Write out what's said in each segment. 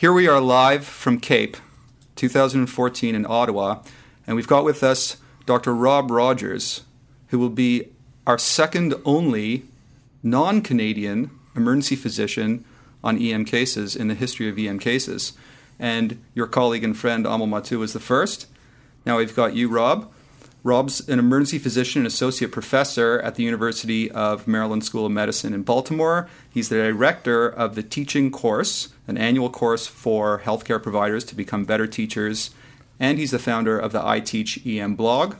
Here we are live from CAEP 2014 in Ottawa, and we've got with us Dr. Rob Rogers, who will be our second only non Canadian emergency physician on EM cases in the history of EM cases. And your colleague and friend Amal Mattu was the first. Now we've got you, Rob. Rob's an emergency physician and associate professor at the University of Maryland School of Medicine in Baltimore. He's the director of the teaching course, an annual course for healthcare providers to become better teachers, and he's the founder of the iTeach EM blog.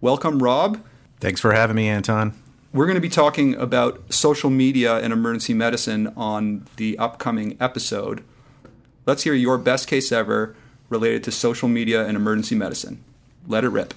Welcome, Rob. Thanks for having me, Anton. We're going to be talking about social media and emergency medicine on the upcoming episode. Let's hear your best case ever related to social media and emergency medicine. Let it rip.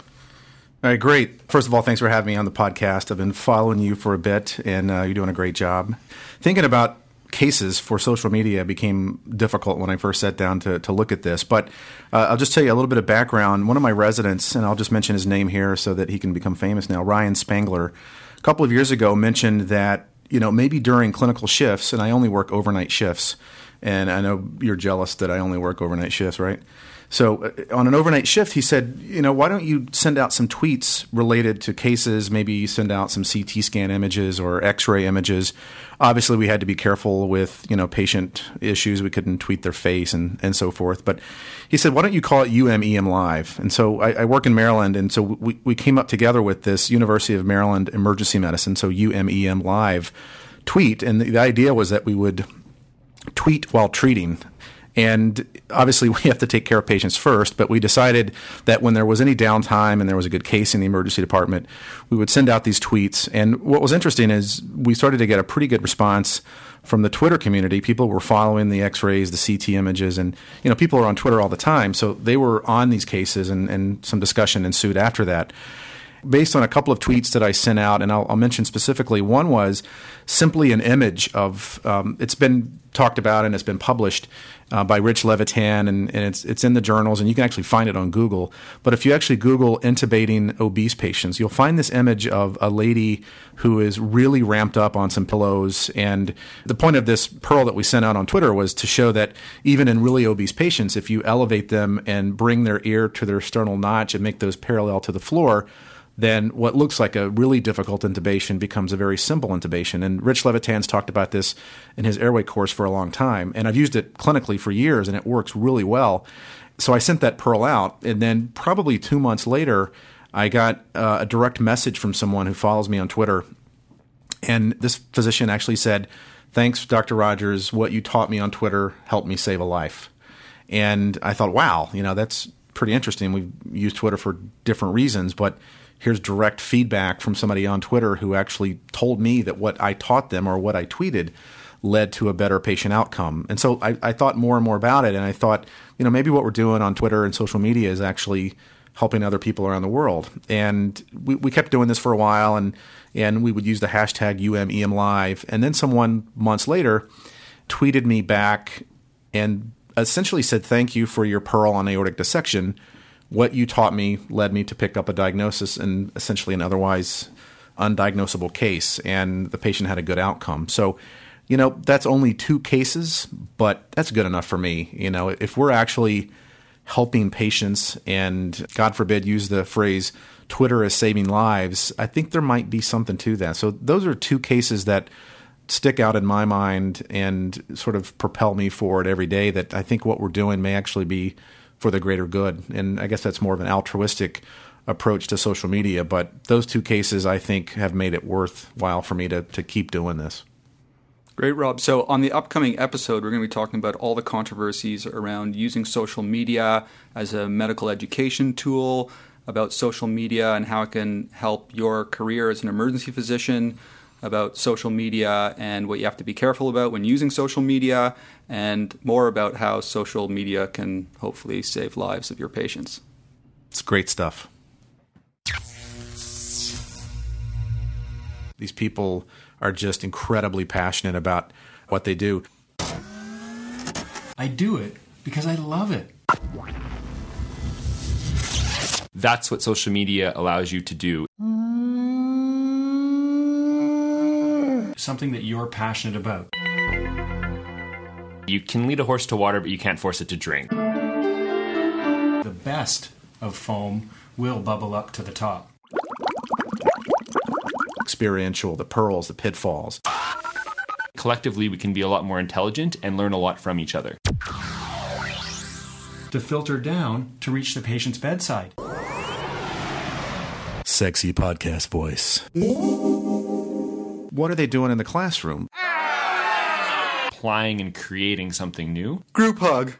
All right, great. First of all, thanks for having me on the podcast. I've been following you for a bit, and uh, you're doing a great job. Thinking about cases for social media became difficult when I first sat down to, to look at this. But uh, I'll just tell you a little bit of background. One of my residents, and I'll just mention his name here so that he can become famous now, Ryan Spangler, a couple of years ago mentioned that, you know, maybe during clinical shifts, and I only work overnight shifts, and I know you're jealous that I only work overnight shifts, right? So uh, on an overnight shift, he said, you know, why don't you send out some tweets related to cases? Maybe you send out some CT scan images or X-ray images. Obviously, we had to be careful with you know patient issues. We couldn't tweet their face and and so forth. But he said, why don't you call it UMEM Live? And so I, I work in Maryland, and so we we came up together with this University of Maryland Emergency Medicine, so UMEM Live tweet, and the, the idea was that we would tweet while treating and obviously, we have to take care of patients first, but we decided that when there was any downtime and there was a good case in the emergency department, we would send out these tweets. And what was interesting is we started to get a pretty good response from the Twitter community. People were following the x rays, the CT images, and you know, people are on Twitter all the time. So they were on these cases, and, and some discussion ensued after that based on a couple of tweets that I sent out, and I'll, I'll mention specifically. One was simply an image of um, it's been talked about and it's been published uh, by Rich Levitan, and, and, it's it's in the journals, and you can actually find it on Google. But if you actually Google intubating obese patients, you'll find this image of a lady who is really ramped up on some pillows. And the point of this pearl that we sent out on Twitter was to show that even in really obese patients, if you elevate them and bring their ear to their sternal notch and make those parallel to the floor, then what looks like a really difficult intubation becomes a very simple intubation. And Rich Levitan's talked about this in his airway course for a long time. And I've used it clinically for years, and it works really well. So I sent that pearl out. And then probably two months later, I got uh, a direct message from someone who follows me on Twitter. And this physician actually said, Thanks, Dr. Rogers. What you taught me on Twitter helped me save a life. And I thought, wow, you know, that's pretty interesting. We've used Twitter for different reasons, but here's direct feedback from somebody on Twitter who actually told me that what I taught them or what I tweeted led to a better patient outcome. And so I, I, thought more and more about it, and I thought, you know, maybe what we're doing on Twitter and social media is actually helping other people around the world. And we, we kept doing this for a while, and and we would use the hashtag UMEMLive. And then someone months later tweeted me back and essentially said, "Thank you for your pearl on aortic dissection." What you taught me led me to pick up a diagnosis and essentially an otherwise undiagnosable case, and the patient had a good outcome. So, you know, that's only two cases, but that's good enough for me. You know, if we're actually helping patients and, God forbid, use the phrase Twitter is saving lives, I think there might be something to that. So, those are two cases that stick out in my mind and sort of propel me forward every day that I think what we're doing may actually be for the greater good. And I guess that's more of an altruistic approach to social media. But those two cases, I think, have made it worthwhile for me to, to keep doing this. Great, Rob. So, on the upcoming episode, we're going to be talking about all the controversies around using social media as a medical education tool, about social media and how it can help your career as an emergency physician, about social media and what you have to be careful about when using social media, and more about how social media can hopefully save lives of your patients. It's great stuff. These people are just incredibly passionate about what they do. I do it because I love it. That's what social media allows you to do. Something that you're passionate about. You can lead a horse to water, but you can't force it to drink. The best of foam will bubble up to the top. Experiential, the pearls, the pitfalls. Collectively, we can be a lot more intelligent and learn a lot from each other. To filter down to reach the patient's bedside. Sexy podcast voice. What are they doing in the classroom? Applying and creating something new. Group hug.